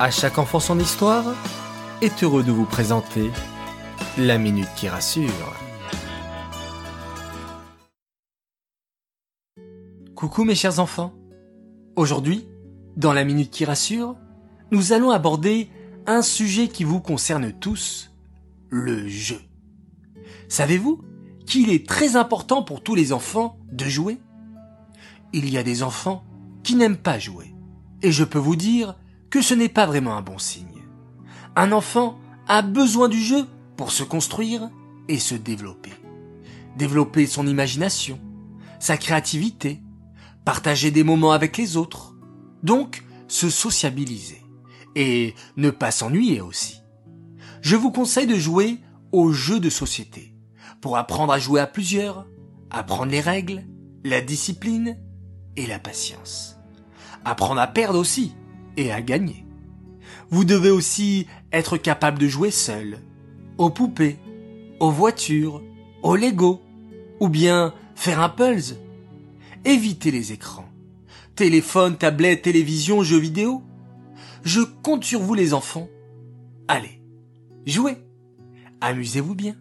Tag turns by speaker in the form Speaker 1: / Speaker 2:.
Speaker 1: À chaque enfant son histoire est heureux de vous présenter la minute qui rassure. Coucou mes chers enfants. Aujourd'hui, dans la minute qui rassure, nous allons aborder un sujet qui vous concerne tous, le jeu. Savez-vous qu'il est très important pour tous les enfants de jouer? Il y a des enfants qui n'aiment pas jouer. Et je peux vous dire que ce n'est pas vraiment un bon signe. Un enfant a besoin du jeu pour se construire et se développer. Développer son imagination, sa créativité, partager des moments avec les autres, donc se sociabiliser et ne pas s'ennuyer aussi. Je vous conseille de jouer aux jeux de société pour apprendre à jouer à plusieurs, apprendre les règles, la discipline et la patience. Apprendre à perdre aussi et à gagner. Vous devez aussi être capable de jouer seul, aux poupées, aux voitures, aux Lego, ou bien faire un puzzle. Évitez les écrans. Téléphone, tablette, télévision, jeux vidéo. Je compte sur vous les enfants. Allez, jouez. Amusez-vous bien.